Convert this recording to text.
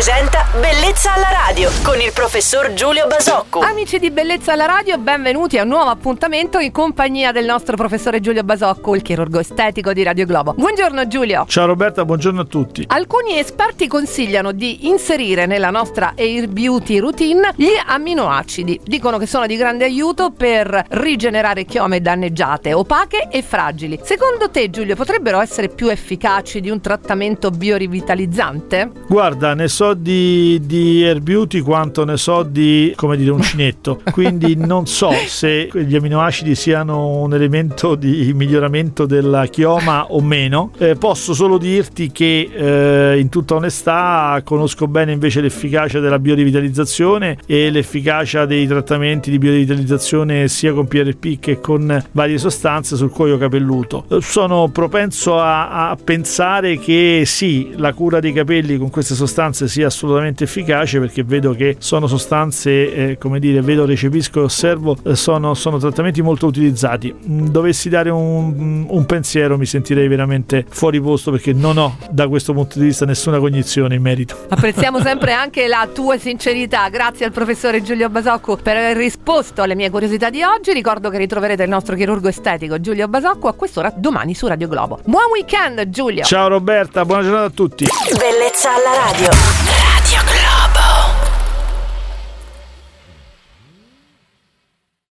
presenta Bellezza alla radio con il professor Giulio Basocco. Amici di Bellezza alla Radio, benvenuti a un nuovo appuntamento in compagnia del nostro professore Giulio Basocco, il chirurgo estetico di Radio Globo. Buongiorno Giulio. Ciao Roberta, buongiorno a tutti. Alcuni esperti consigliano di inserire nella nostra Air Beauty routine gli amminoacidi. Dicono che sono di grande aiuto per rigenerare chiome danneggiate, opache e fragili. Secondo te, Giulio, potrebbero essere più efficaci di un trattamento biorivitalizzante? Guarda, ne so di, di Air Beauty quanto ne so di, come dire, uncinetto. Quindi non so se gli aminoacidi siano un elemento di miglioramento della chioma o meno. Eh, posso solo dirti che eh, in tutta onestà conosco bene invece l'efficacia della biorivitalizzazione e l'efficacia dei trattamenti di biorivitalizzazione sia con PRP che con varie sostanze sul cuoio capelluto. Eh, sono propenso a, a pensare che sì, la cura dei capelli con queste sostanze sia assolutamente efficace perché vedo che sono sostanze, eh, come dire, vedo, recepisco e osservo, eh, sono, sono, trattamenti molto utilizzati. Mm, dovessi dare un, un, pensiero mi sentirei veramente fuori posto perché non ho da questo punto di vista nessuna cognizione in merito. Apprezziamo sempre anche la tua sincerità. Grazie al professore Giulio Basocco per aver risposto alle mie curiosità di oggi. Ricordo che ritroverete il nostro chirurgo estetico Giulio Basocco a quest'ora domani su Radio Globo. Buon weekend Giulio! Ciao Roberta, buona giornata a tutti! Bellezza alla radio.